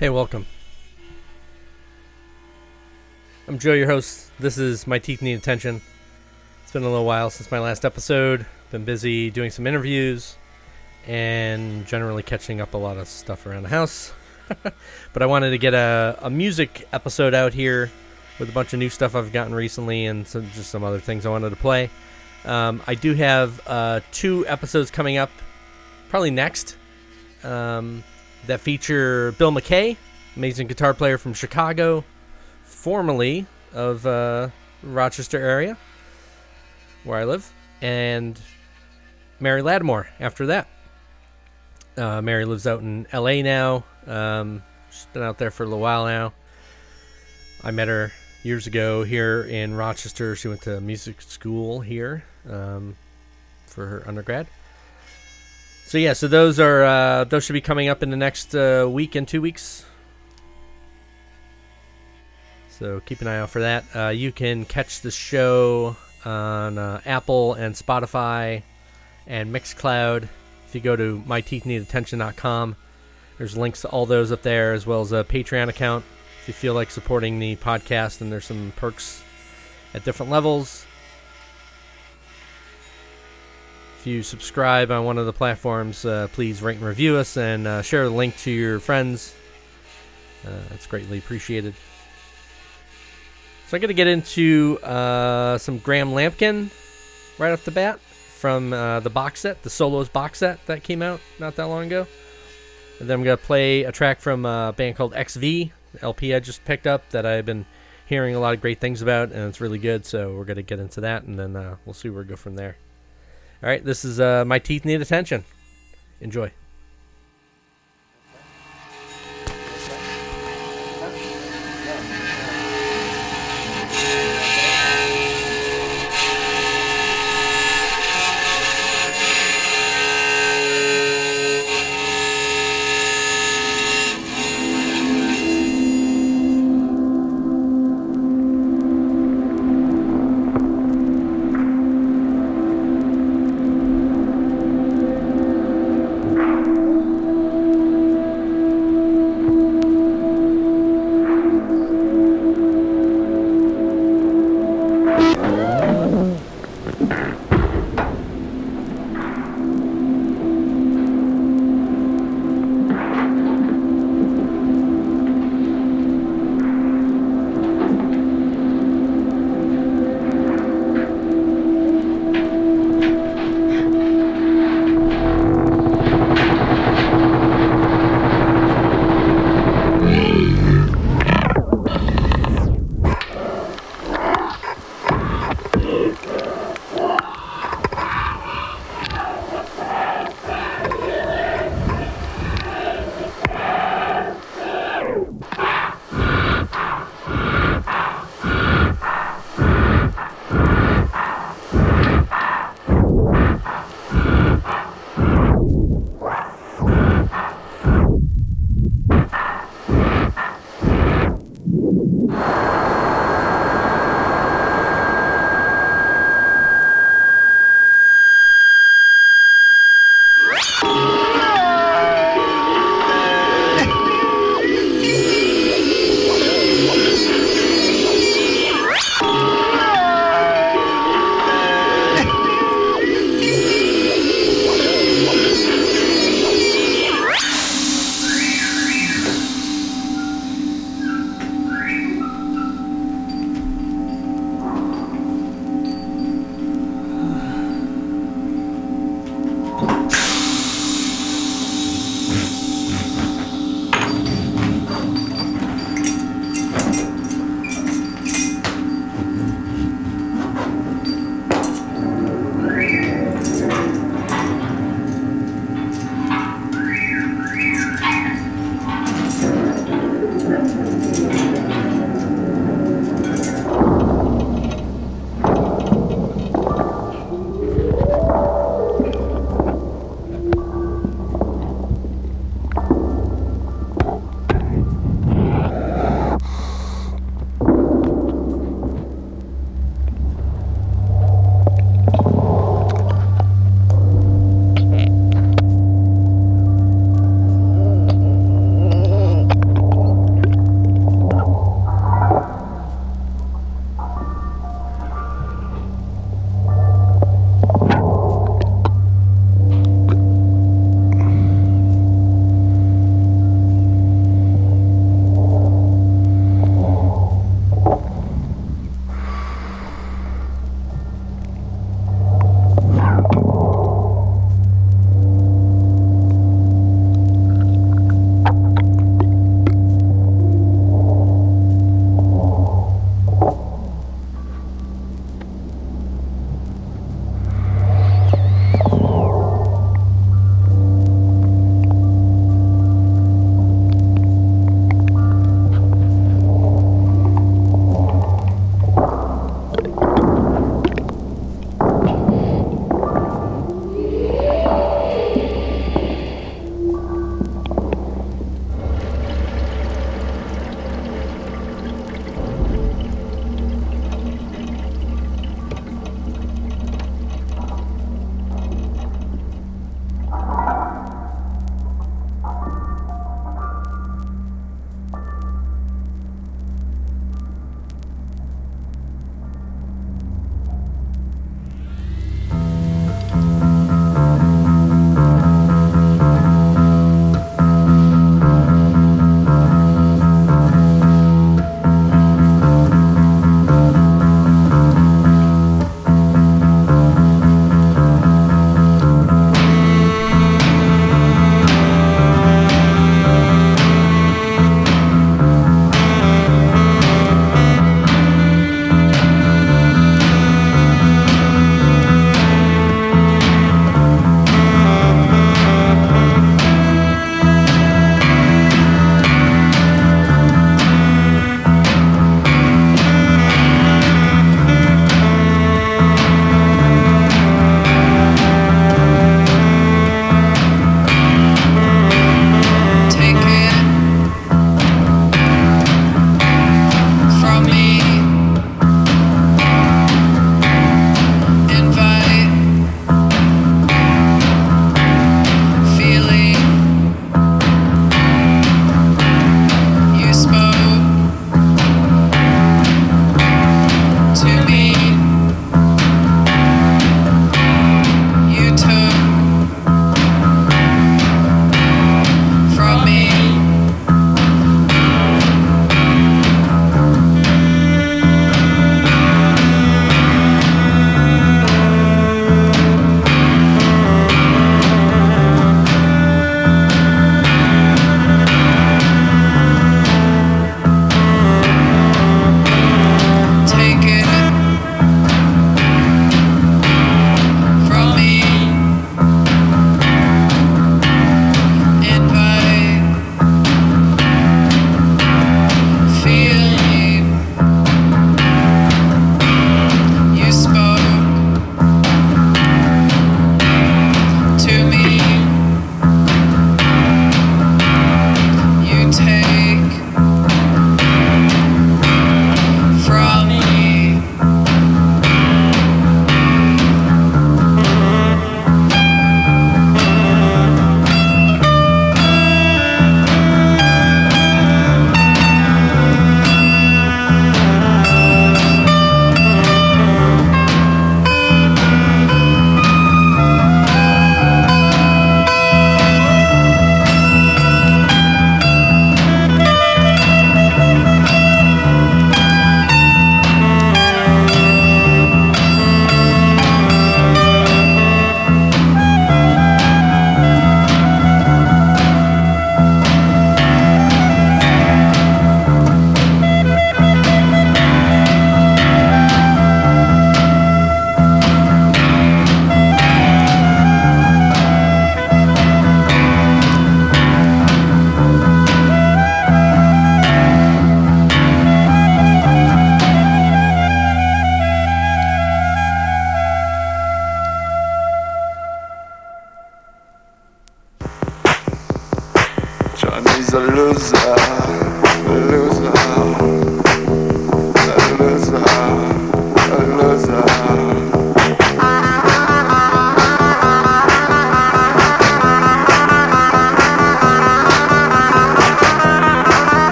Hey, welcome. I'm Joe, your host. This is My Teeth Need Attention. It's been a little while since my last episode. Been busy doing some interviews and generally catching up a lot of stuff around the house. but I wanted to get a, a music episode out here with a bunch of new stuff I've gotten recently and some, just some other things I wanted to play. Um, I do have uh, two episodes coming up, probably next, um, that feature Bill MacKay, amazing guitar player from Chicago, formerly of uh, Rochester area, where I live, and Mary Lattimore after that. Uh, Mary lives out in LA now. Um, she's been out there for a little while now. I met her years ago here in Rochester. She went to music school here um, for her undergrad. So yeah, so those are uh, those should be coming up in the next uh, week and two weeks. So keep an eye out for that. Uh, you can catch the show on uh, Apple and Spotify and Mixcloud. If you go to myteethneedattention.com, there's links to all those up there, as well as a Patreon account if you feel like supporting the podcast. And there's some perks at different levels. If you subscribe on one of the platforms, uh, please rate and review us and uh, share the link to your friends. Uh, it's greatly appreciated. So I'm going to get into uh, some Graham Lambkin right off the bat from uh, the box set, the Solos box set that came out not that long ago. And then I'm going to play a track from a band called XV, LP I just picked up that I've been hearing a lot of great things about, and it's really good. So we're going to get into that, and then uh, we'll see where we go from there. All right, this is uh, My Teeth Need Attention. Enjoy.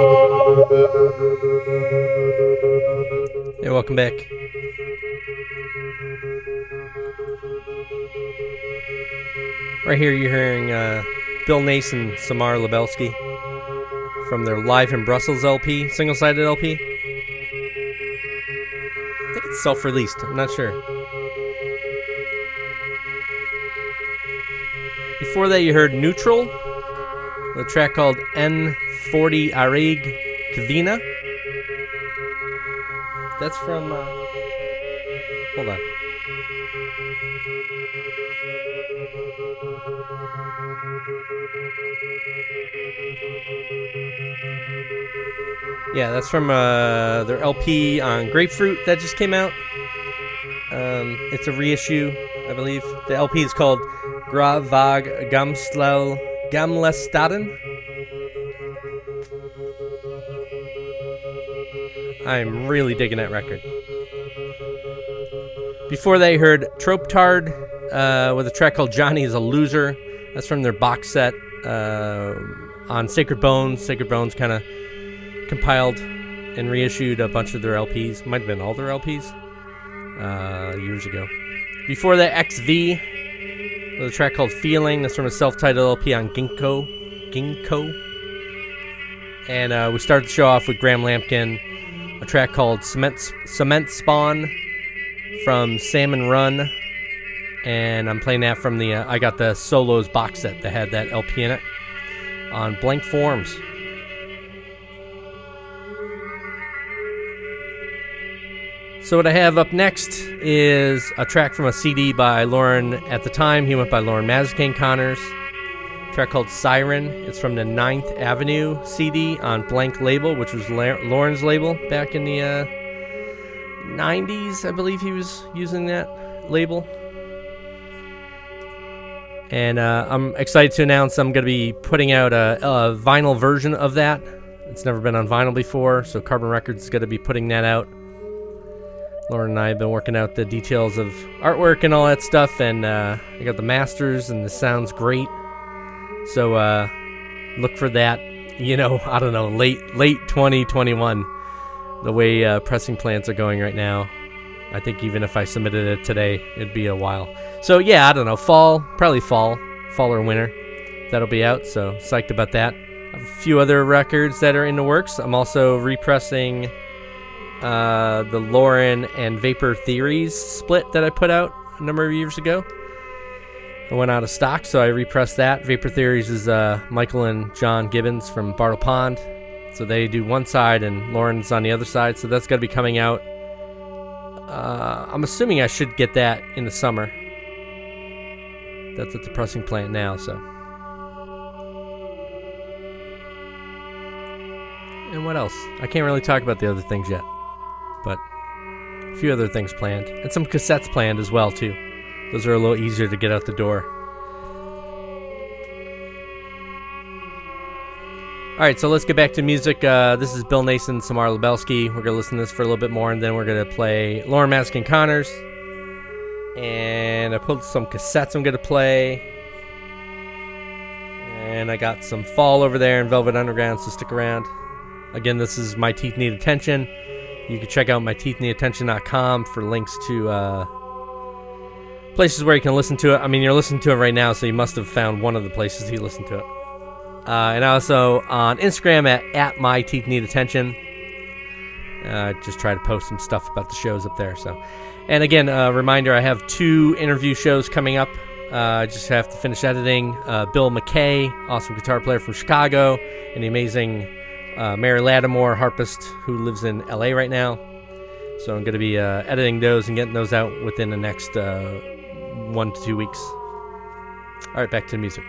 Hey, welcome back. Right here, you're hearing uh, Bill Nason, Samara Lubelski from their Live in Brussels LP, single sided LP. I think it's self released, I'm not sure. Before that, you heard Neutral, the track called N40 Arig Kavina. That's from. Uh, hold on. Yeah, that's from uh, their LP on Grapefruit that just came out. Um, it's a reissue, I believe. The LP is called Gravag Gamslel Gamlestaden. I'm really digging that record. Before they heard Trope Tard uh, with a track called Johnny is a Loser. That's from their box set uh, on Sacred Bones. Sacred Bones kind of compiled and reissued a bunch of their LPs. Might have been all their LPs uh, years ago. Before that, XV with a track called Feeling. That's from a self titled LP on Ginkgo. Ginkgo. And uh, we started the show off with Graham Lambkin track called Cement, Cement Spawn from Salmon Run. And I'm playing that from the, uh, I got the solos box set that had that LP in it on Blank Forms. So, what I have up next is a track from a CD by Loren. At the time, he went by Loren Mazzacane Connors track called Siren. It's from the Ninth Avenue CD on Blank Label, which was La- Loren's label back in the uh, 90s, I believe he was using that label. And uh, I'm excited to announce I'm going to be putting out a, a, vinyl version of that. It's never been on vinyl before, so Carbon Records is going to be putting that out. Loren and I have been working out the details of artwork and all that stuff, and uh, I got the masters, and the sounds great. So uh, look for that. You know, I don't know, late late 2021. The way uh, pressing plants are going right now, I think even if I submitted it today, it'd be a while. So yeah, I don't know, fall, probably fall, fall or winter. That'll be out. So psyched about that. A few other records that are in the works. I'm also repressing uh, the Loren and Vapor Theories split that I put out a number of years ago. It went out of stock, so I repressed that. Vapor Theories is uh, Michael and John Gibbons from Bardo Pond. So they do one side and Loren's on the other side. So that's got to be coming out. Uh, I'm assuming I should get that in the summer. That's at the pressing plant now, so. And what else? I can't really talk about the other things yet. But a few other things planned. And some cassettes planned as well, too. Those are a little easier to get out the door. All right, so let's get back to music. Uh, this is Bill Nason, Samara Lubelski. We're going to listen to this for a little bit more, and then we're going to play Loren Mazzacane Connors. And I pulled some cassettes I'm going to play. And I got some Fall over there in Velvet Underground, so stick around. Again, this is My Teeth Need Attention. You can check out myteethneedattention.com for links to uh, places where you can listen to it. I mean, you're listening to it right now, so you must have found one of the places you listen to it. Uh, and also on Instagram at, at my teeth need attention. Uh, just try to post some stuff about the shows up there. So, and again, a reminder: I have two interview shows coming up. Uh, I just have to finish editing. Uh, Bill MacKay, awesome guitar player from Chicago, and the amazing uh, Mary Lattimore, harpist who lives in LA right now. So I'm going to be editing those and getting those out within the next one to two weeks. All right, back to the music.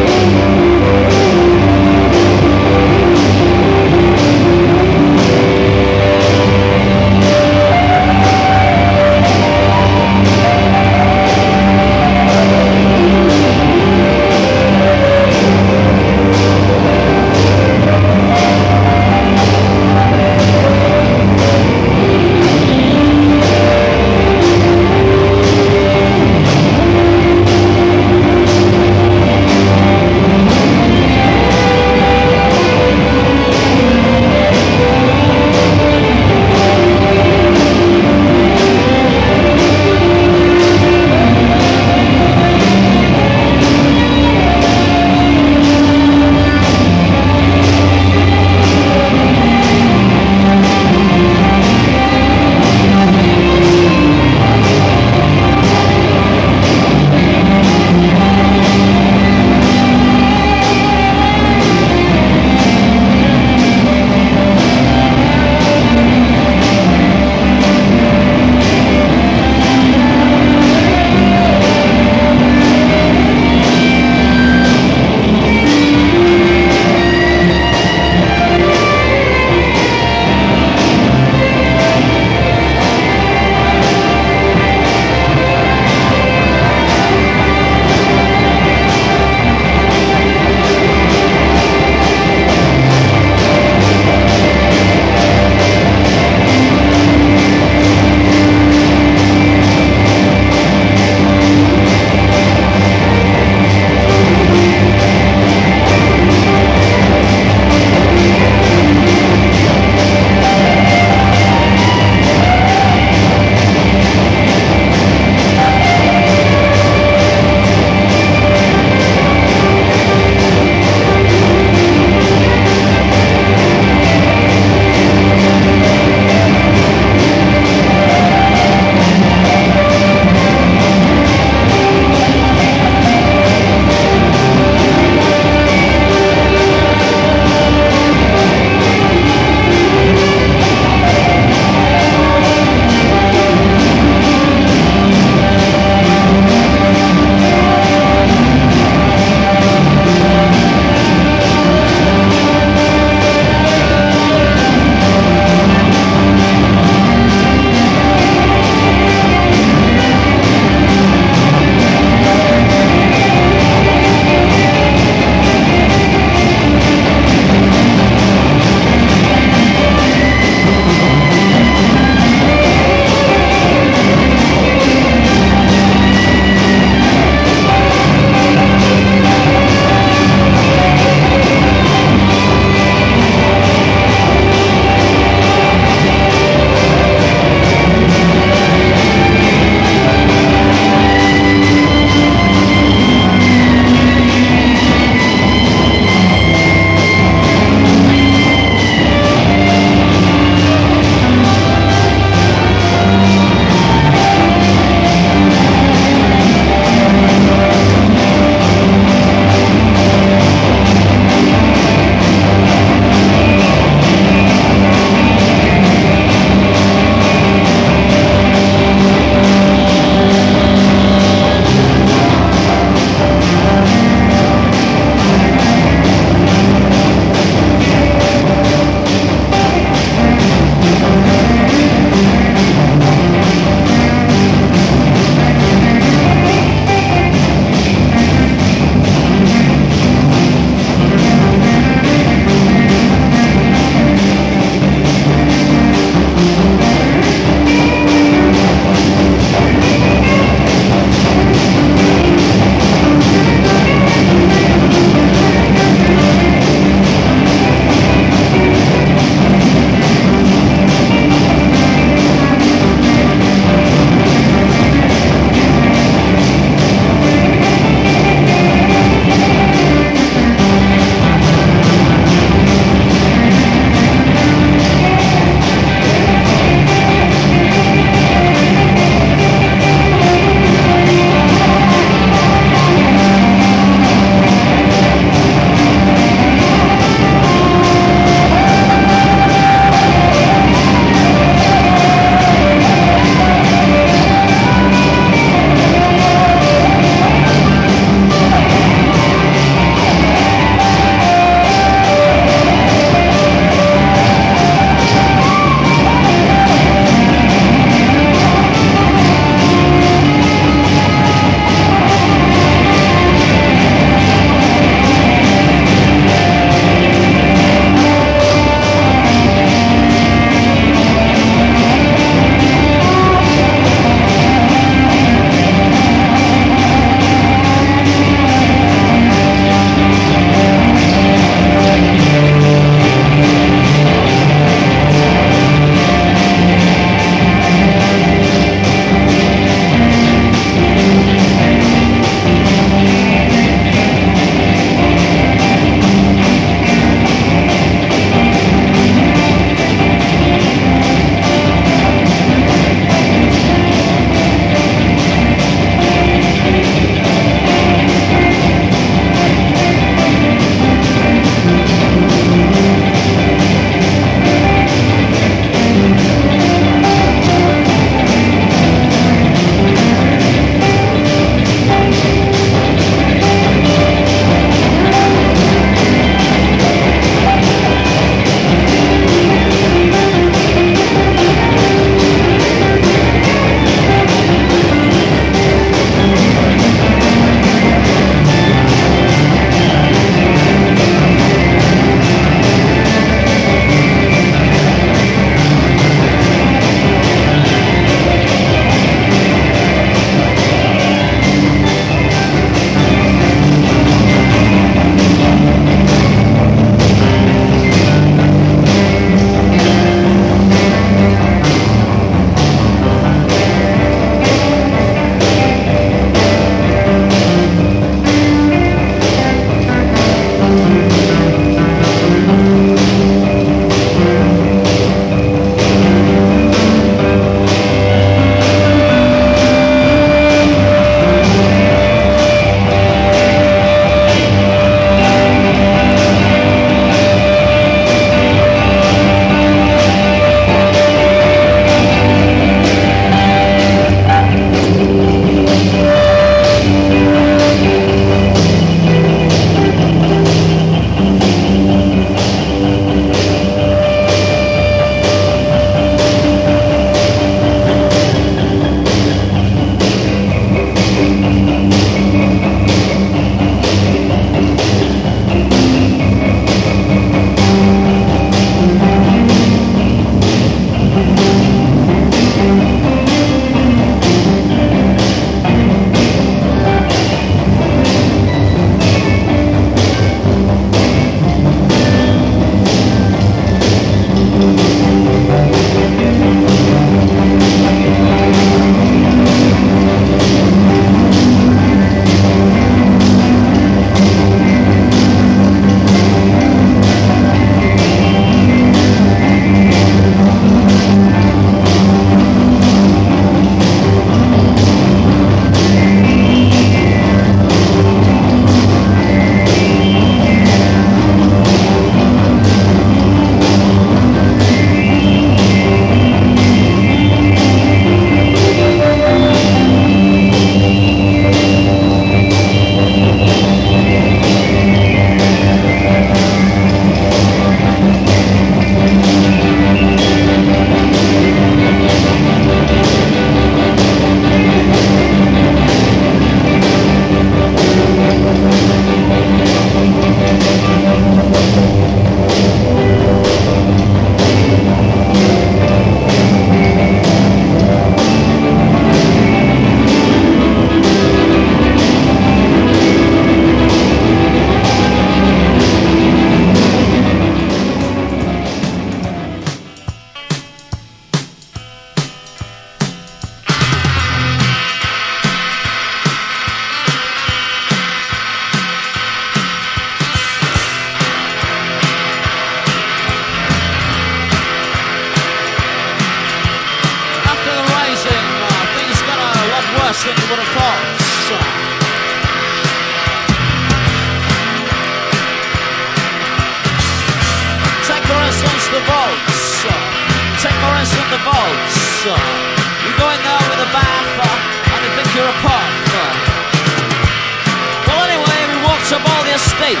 All the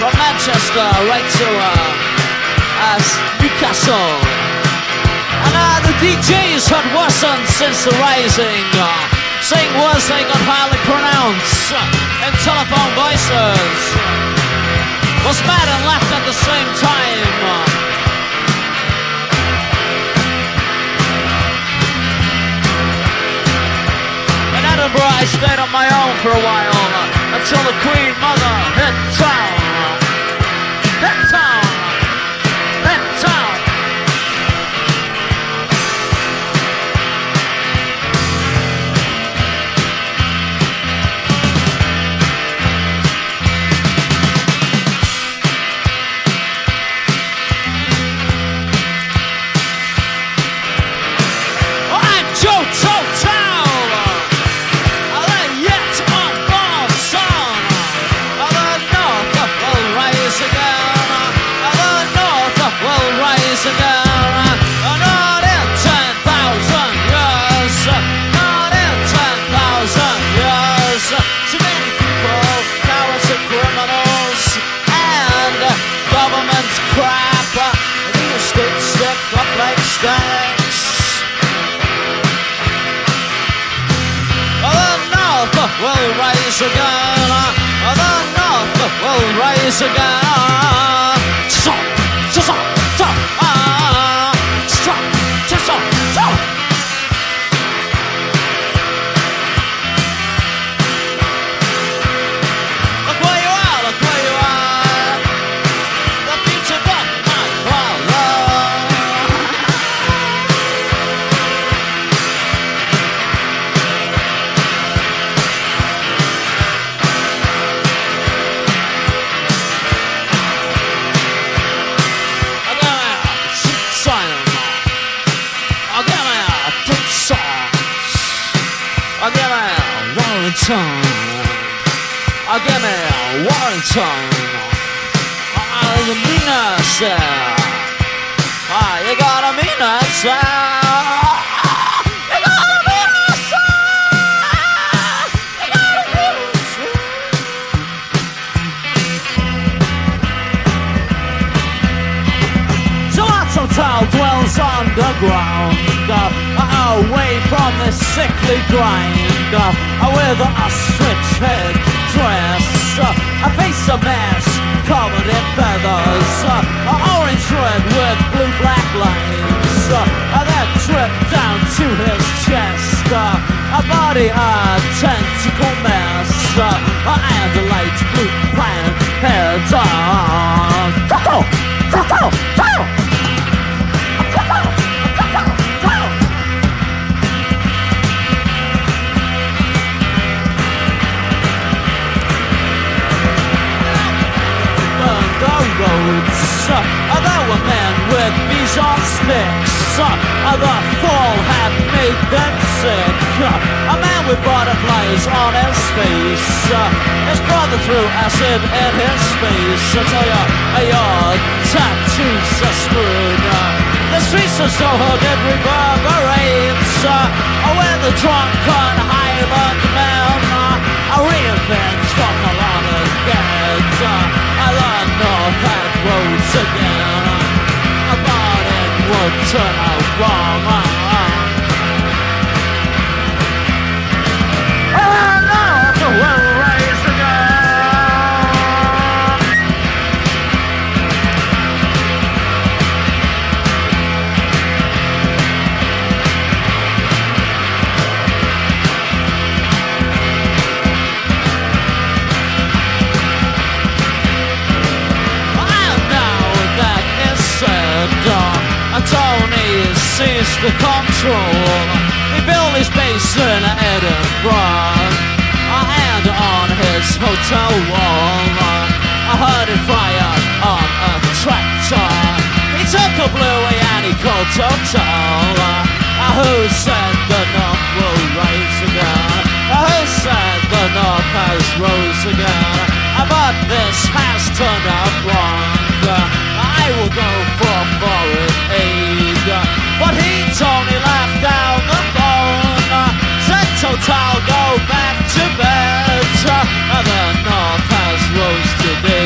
from Manchester right to uh, uh, Newcastle. And uh, the DJs had worsened since the rising, uh, saying words they could hardly pronounce uh, in telephone voices. Was mad and laughed at the same time. Edinburgh, I stayed on my own for a while uh, until the Queen Mother hit town. Rise again. The north will rise again. Warrington. Ah, the. Ah, you got a meanness and a light blue heads the roads. There were men with the fall had made them sick. A man with butterflies on his face. His brother threw acid in his face. I tell ya, your tattoos are screwed. The streets of Soho did reverberates. Uh, where the drunken Highland men are reinvents from. Uh, I learned north had roads again. Thought it would turn out wrong. misses the control. He built his base in Edinburgh and on his hotel wall. I heard it fire on a tractor. He took a bluey and he called Total. Who said the North will rise again? Who said the North has rose again? Ah, but this has turned out wrong. I will go for forest. so tall, go back to bed. And the north has rose today.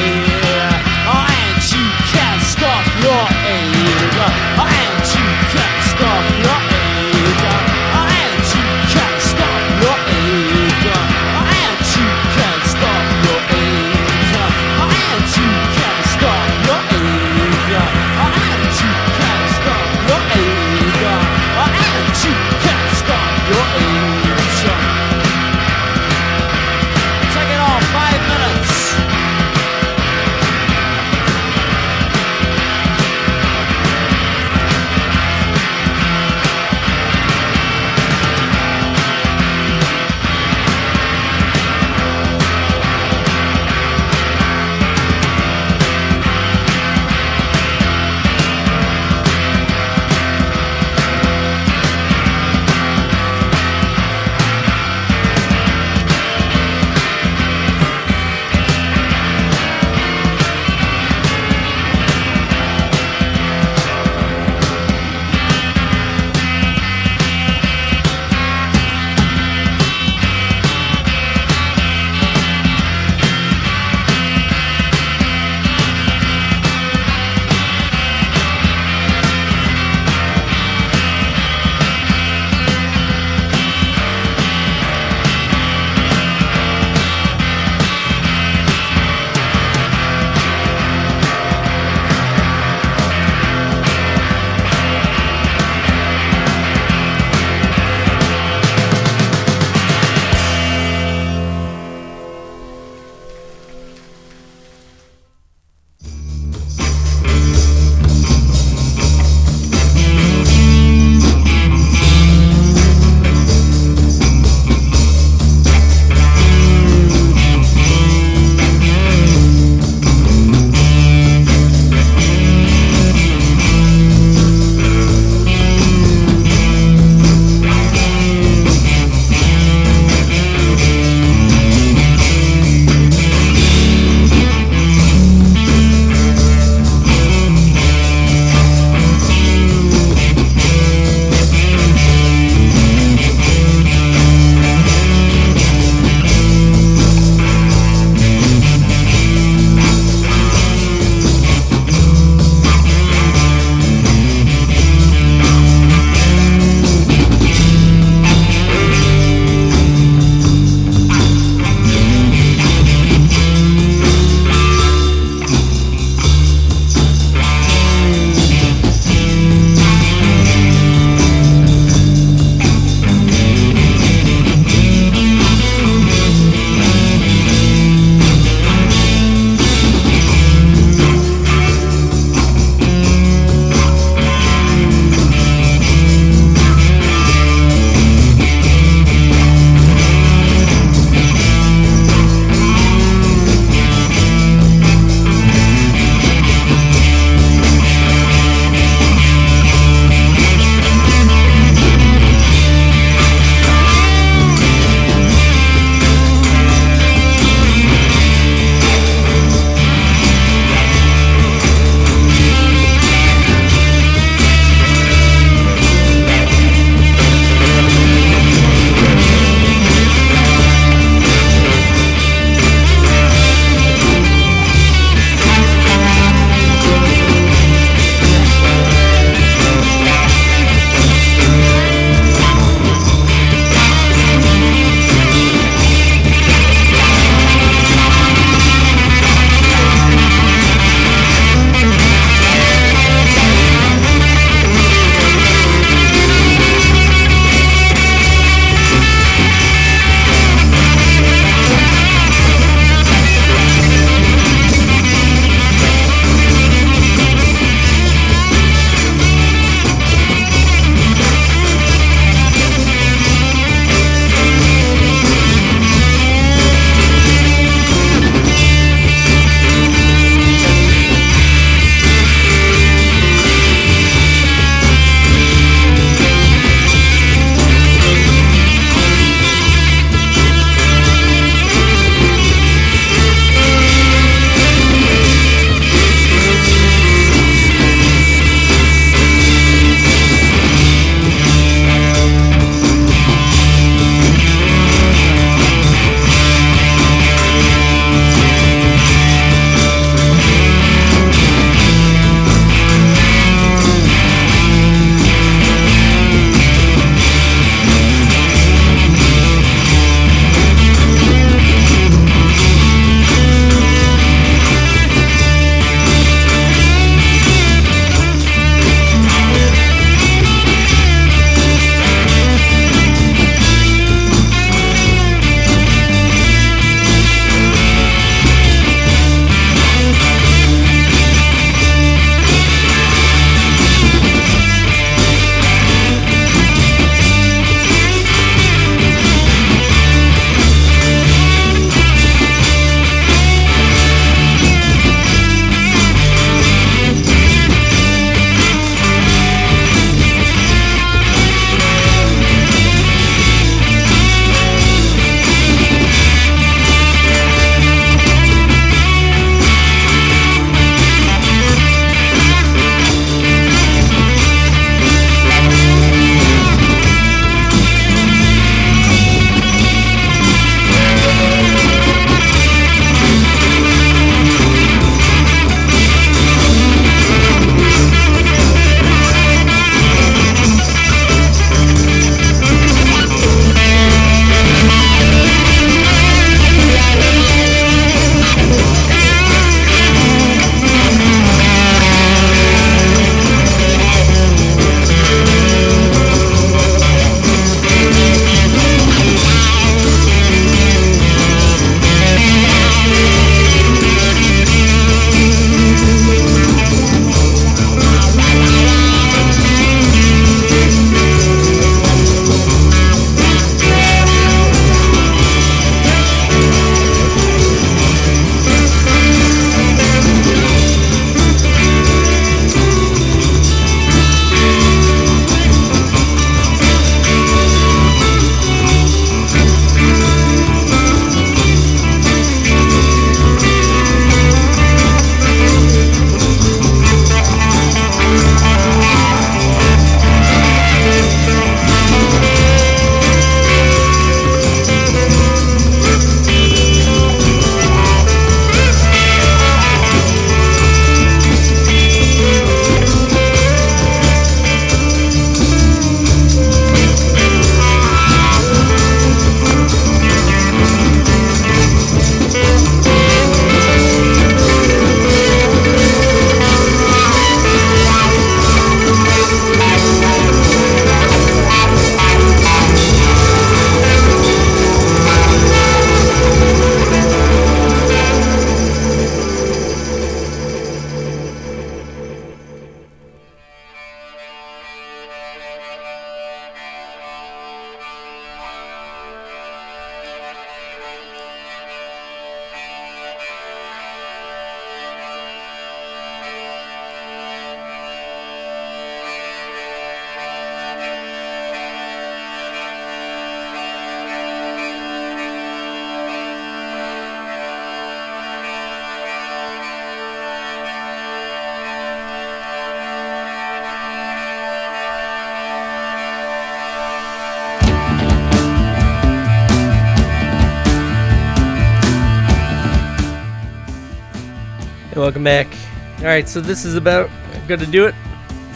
Welcome back. All right, so this is about going to do it.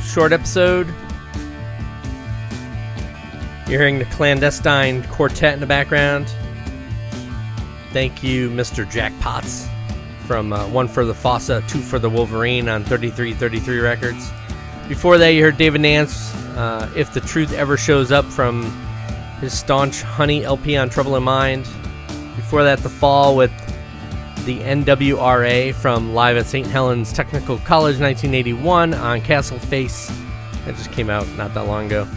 Short episode. You're hearing the clandestine quartet in the background. Thank you, Mr. Jackpots, from uh, One for the Fossa, Two for the Wolverine on 3333 Records. Before that, you heard David Nance, uh, If the Truth Ever Shows Up from his Staunch Honey LP on Trouble in Mind. Before that, The Fall with the NWRA from Live at St. Helens Technical College 1981 on Castle Face. That just came out not that long ago.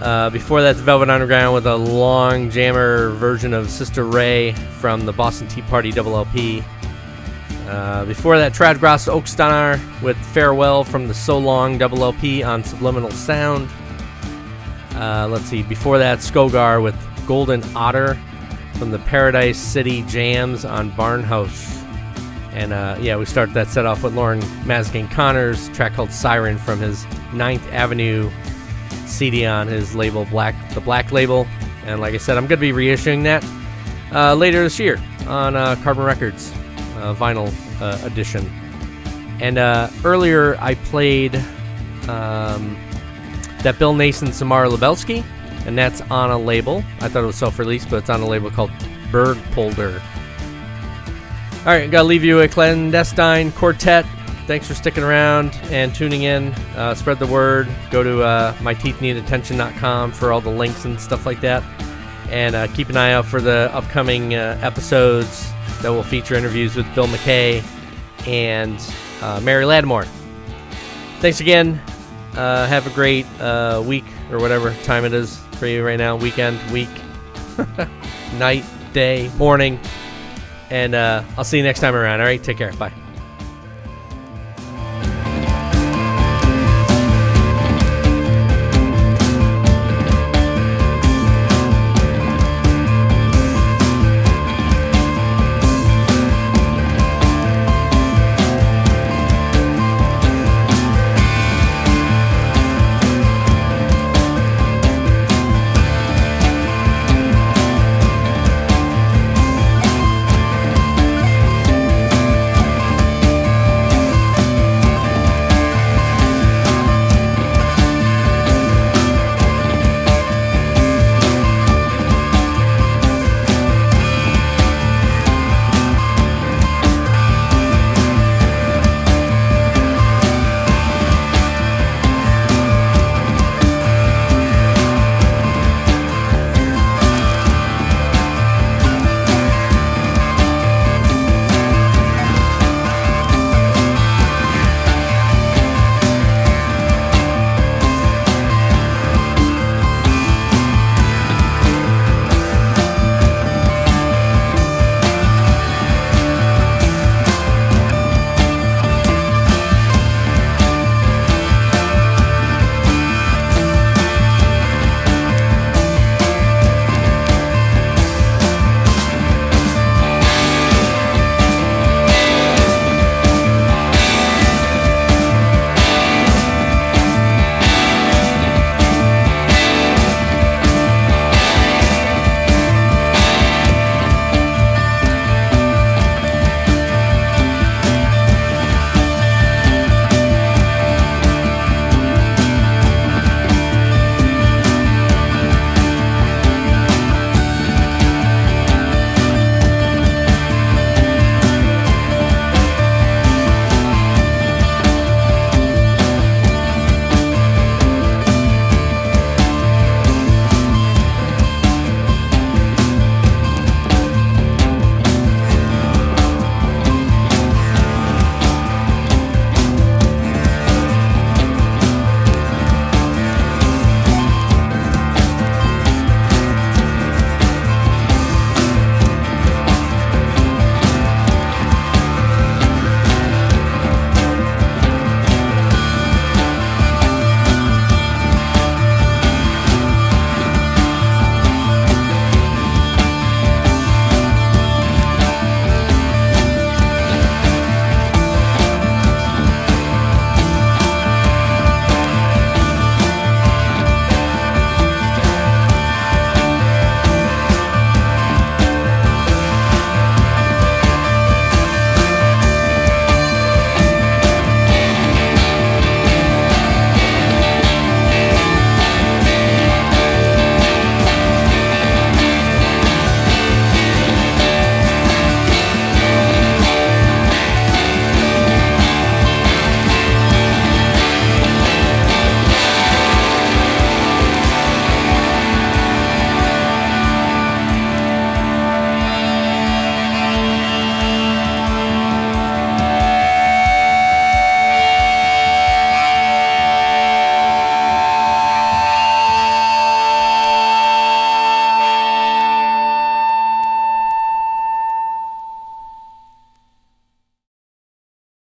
Uh, before that, Velvet Underground with a long jammer version of Sister Ray from the Boston Tea Party double LP. Uh, before that, Träd, Gräs och Stenar with Farewell from the So Long double LP on Subliminal Sound. Uh, let's see, before that, Skogar with Golden Otter from the Paradise City Jams on Barnhouse. And uh, yeah, we start that set off with Loren Mazzacane Connors track called Siren from his Ninth Avenue CD on his label Black, the Black Label. And like I said, I'm going to be reissuing that uh, later this year on uh, Carbon Records uh, vinyl uh, edition. And uh, earlier I played um, that Bill Nason Samara Lubelski, and that's on a label. I thought it was self-released, but it's on a label called Bird Polder. All right, gotta leave you a clandestine quartet. Thanks for sticking around and tuning in. Uh, spread the word. Go to uh, myteethneedattention.com for all the links and stuff like that. And uh, keep an eye out for the upcoming uh, episodes that will feature interviews with Bill MacKay and uh, Mary Lattimore. Thanks again. Uh, have a great uh, week or whatever time it is for you right now. Weekend, week, night, day, morning. And uh, I'll see you next time around. All right, take care. Bye.